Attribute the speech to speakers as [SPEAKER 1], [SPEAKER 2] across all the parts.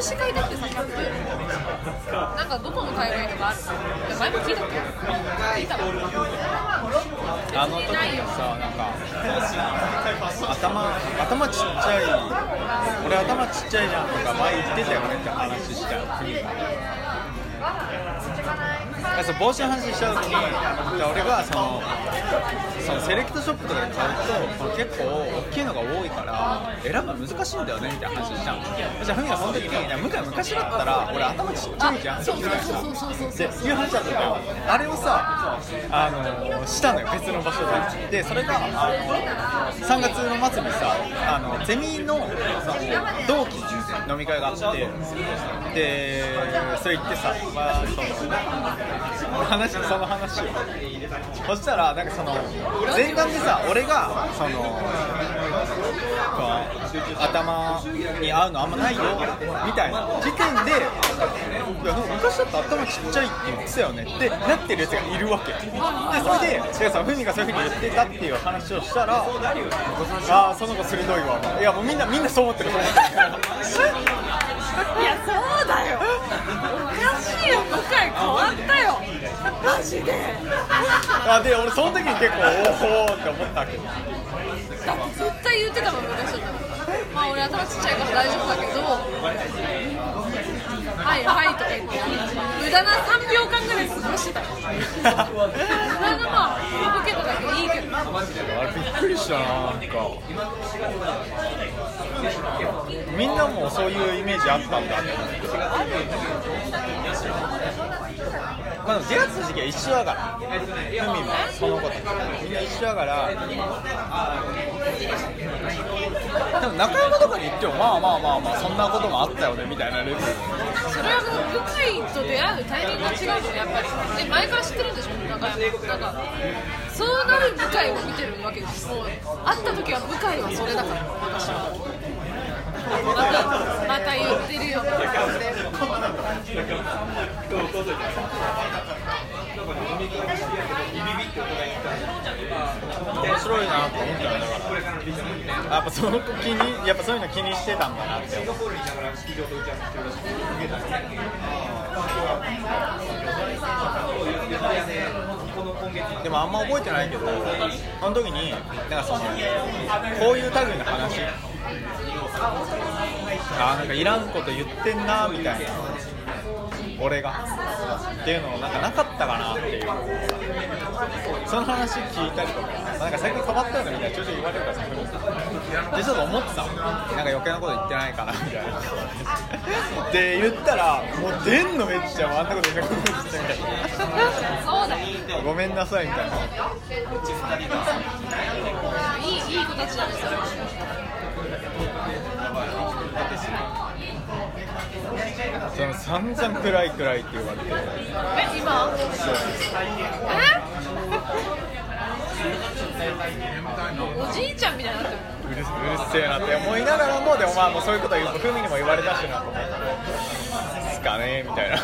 [SPEAKER 1] 投資会だってさキャップなんかどこの海外とかあるいや前も聞いたっけ聞いた
[SPEAKER 2] あの時にさなんか頭頭ちっちゃい俺頭ちっちゃいじゃんとか前言ってたよねって話した。国が。よそう帽子の話した時に俺がそのそのセレクトショップとかで買うと結構大きいのが多いから選ぶの難しいんだよねみたいな話したの。じゃあふみがその時に「いや向井昔だったら俺頭ちっちゃいじゃん」って
[SPEAKER 1] そうそうそうそうそう。
[SPEAKER 2] でいう話だったんだよ。あれをさあのしたのよ別の場所で。でそれがあの3月の末にさあのゼミの同期飲み会があってでそれ行ってさ、まあ、その話その話を。そしたらなんかその前段でさ俺がその頭に合うのあんまないよみたいな。時点でいや昔だと頭ちっちゃいって言ってたよね。ってなってるやつがいるわけ。でそれで違うさふみがそういうふうに言ってたっていう話をしたらああその子鋭いわいやもうみんなみんなそう思ってると思ってる
[SPEAKER 1] いやそうだよ。おかしいよ。向井変わったよマジで？
[SPEAKER 2] あで俺その時に結構おおって思ったけ。ど
[SPEAKER 1] だって絶対言ってたもん昔だったらまあ俺頭ちっちゃいから大丈夫だけど。はいはいとか言って。無駄な3秒間ぐらい過ごしてた。よ無駄なまあ受けただけいいけど
[SPEAKER 2] あれびっくりしたななんか。みんなもそういうイメージあったんだ。ってまあでも出会った時期は一緒だから。海もその子たちみんな一緒だから。でも中山とかに行ってもまあまあまあまあそんなこともあったよねみたいなレベル。
[SPEAKER 1] それはもう向井と出会うタイミングが違うのやっぱり。え前から知ってるんでしょ中山。なんかそうなる向井を見てるわけです。もう会った時は向井はそれだから私は。またまた言ってるよ。かで飲み会してビビって感じで
[SPEAKER 2] 面白いなと思ったよだからやっぱその子気にやっぱそういうの気にしてたんだなって思うでもあんま覚えてないけどその時になんかそのこういう類の話あなんかいらんこと言ってんなみたいな。俺が。っていうのなんかなかったかなっていう。その話聞いたりとかなんか最近変わったよねみたいなちょいちょい言われるからさでちょっと思ってた。なんか余計なこと言ってないかなみたいな。で言ったらもう出んのめっちゃあんなこと言ってくるみた。い
[SPEAKER 1] そうだよ
[SPEAKER 2] なごめんなさいみたいな。い
[SPEAKER 1] いいい子たちなんですよ
[SPEAKER 2] その散々暗い暗いって言われて
[SPEAKER 1] え？今？えおじいちゃんみたいにな。ってる
[SPEAKER 2] うるうるせえなって思いながらもでもまあもうそういうことは言うふみにも言われたしなと思ってすかねみたいな。
[SPEAKER 1] っ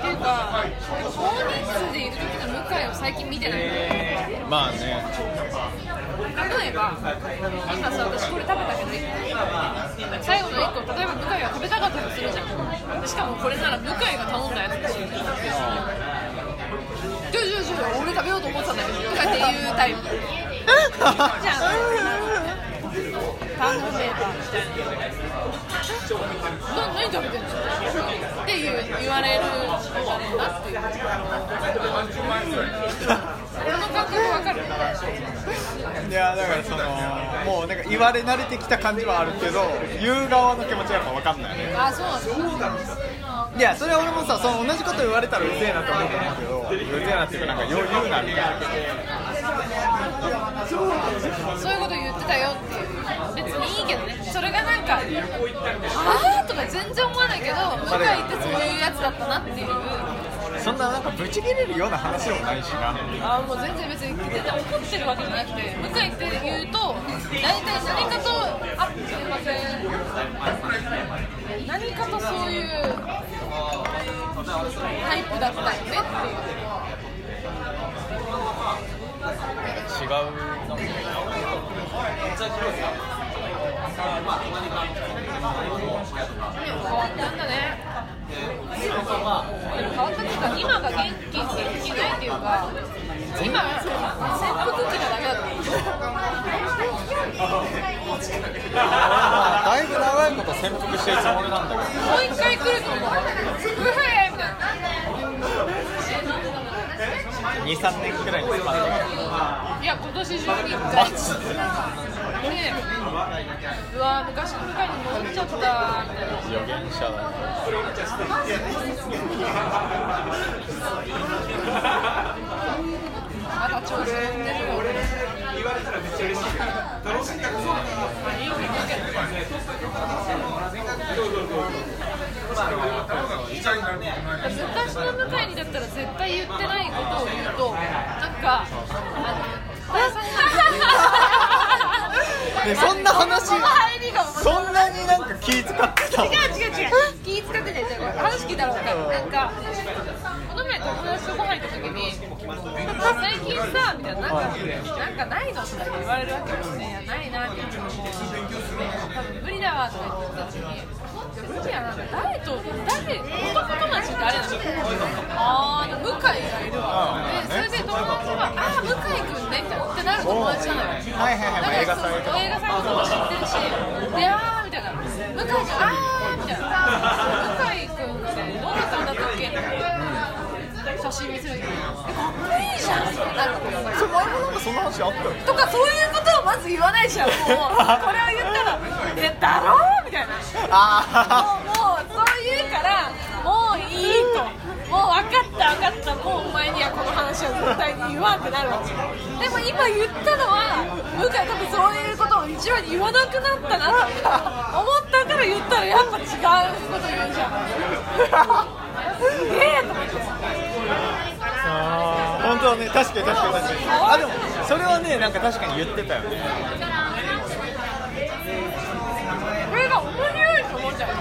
[SPEAKER 1] ていうか大人数でいる時の向井を最近見てない。
[SPEAKER 2] まあね
[SPEAKER 1] 例えば今さ私これ食べたけど最後の1個例えば向井が食べたかったとするじゃん。しかもこれなら向井が頼んだやつだしジュジュジュ俺食べようと思ってたんだけどとかっていうタイプ。じゃん。頼んでたみたいなな何食べてんの？っていう言われるだろうなっていう俺の感覚わかる
[SPEAKER 2] いやだからそのもうなんか言われ慣れてきた感じはあるけど言う側の気持ちはやっぱ分かんないよね。
[SPEAKER 1] あそうなんだ
[SPEAKER 2] いやそれは俺もさその同じこと言われたらうぜえなと思うと思うけどうぜえなっていうかなんか余裕なみたいな。
[SPEAKER 1] そういうこと言ってたよっていう。別にいいけどね。それがなんか「ああ」とか全然思わないけど向井ってそういうやつだったなっていう
[SPEAKER 2] そんななんかブチ切れるような話でもないしな。
[SPEAKER 1] あーもう全然別に全然怒ってるわけじゃなくて向井って言うと大体何かとあすいません何かとそういうタイプだったよねっていう。
[SPEAKER 2] 違う
[SPEAKER 1] わったんだねでも変わったっていうか今が元気元気ないっていうか今潜伏期なだけだと思う
[SPEAKER 2] だいぶ長いこと潜伏してるつもりなんだけど
[SPEAKER 1] もう一回来ると思ううへーみたいな
[SPEAKER 2] 23年くらいのスパンで
[SPEAKER 1] いや今年中に一
[SPEAKER 2] マ
[SPEAKER 1] 回
[SPEAKER 2] ジで
[SPEAKER 1] でうわ昔の向かいに戻っちゃったみたいな
[SPEAKER 2] 予言者だね
[SPEAKER 1] まだ調子乗ってるよ昔の向井にだったら絶対言ってないことを言うとなんか
[SPEAKER 2] ねそんな話そんなになんか気使ってたの？
[SPEAKER 1] 違う違う違う。気使ってない。話聞いたら分かるなんか前友達とご飯行った時に最近さみたいな。なんかなんかないのって言われるわけよ。ねいやないなって言ってもう多分無理だわとか言ってた時に無理やな誰と誰男友達って誰なのあー向井がいるわでそれで友達はあー向井君ねみたいなってなる友達なのよ
[SPEAKER 2] はいはいはい映画祭とか
[SPEAKER 1] 映画祭とかも知ってるし、で、あーみたいな、向井君、あーみたいな、向井君ってどんだったっけ写真見せるかっこいいじゃん。
[SPEAKER 2] それ前もなんかそんな話あったよ
[SPEAKER 1] とか、そういうことをまず言わないじゃん、もう、これを言ったら、え、だろ？みたいな。
[SPEAKER 2] あ
[SPEAKER 1] もうもうそう言うからもういいと。もう分かった分かった。もうお前にはこの話は絶対に言わんってなるわけ。でも今言ったのは向井多分そういうことを一番に言わなくなったなって思ったから言ったらやっぱ違うこと言うじゃんすげえと思って
[SPEAKER 2] あ本当はね確かに確かに確かにあでもそれはねなんか確かに言ってたよね
[SPEAKER 1] これが面白いと思っちゃう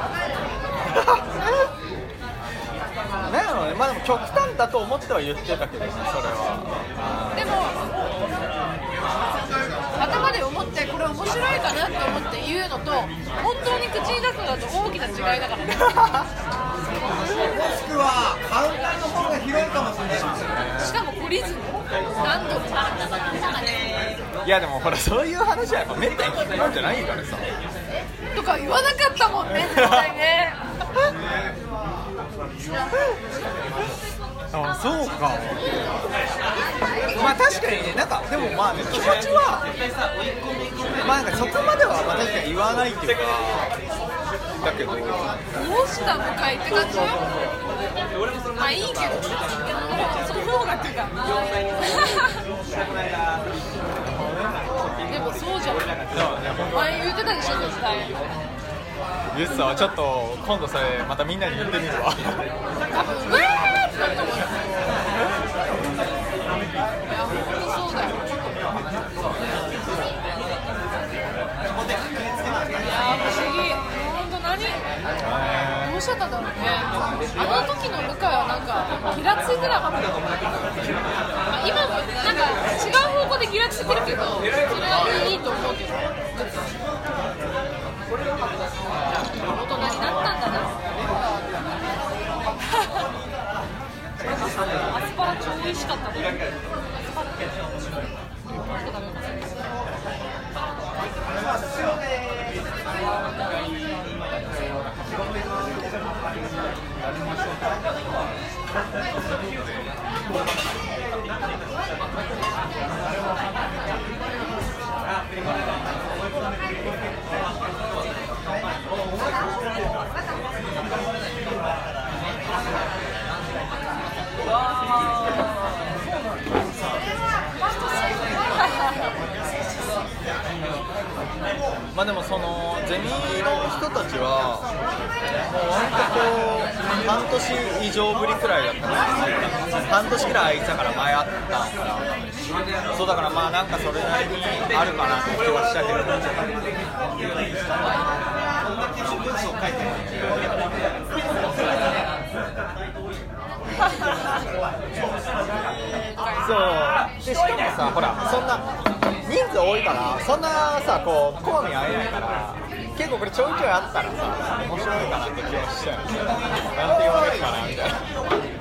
[SPEAKER 2] なんやろうねまあでも極端だと思っては言ってたけどねそれは
[SPEAKER 1] でも頭で思ってこれ面白いかなって思って言うのと本当に口に出すのだと大きな違いだからね。
[SPEAKER 3] しくはカウンターの方が広いかもしれない。
[SPEAKER 1] しかも懲りずに何度も
[SPEAKER 2] いやでもほらそういう話はやっぱめったに聞くもんじゃないからさ。
[SPEAKER 1] とか言わなかったもんね絶対ね
[SPEAKER 2] あそうか。まあ確かにねなんかでもまあね気持ちはまあなんかそこまではまあ確かに言わないっていうかだけど。
[SPEAKER 1] どうした向井って感じよ。まあいいけどその方がっていうか。でもそうじゃん。前言ってたでしょ絶対。
[SPEAKER 2] はちょっと今度それまたみんなに言ってみるわ。
[SPEAKER 1] 多分うってなると思うよいや本当そうだよいやー不思議本当何どうしちゃったんだろうね。あの時の向井はなんかギラついてなかったまあ今もなんか違う方向でギラついてるけどそれはいいと思うけど。大人になったんだなアスパラ超美味しかったねアスパラな。んか食べます
[SPEAKER 2] まあでもそのゼミの人たちはもう割とこう半年以上ぶりくらいだったから半年くらい空いてたから前あったから。そうだからまあなんかそれなりにあるかなって気はしたけど。そう。でしかもさほらそんな人数多多いからそんなさこう好み合えないから結構これちょいちょいあったらさ面白いかなって気はしちゃう。んですよなんて言われるかなみたいな。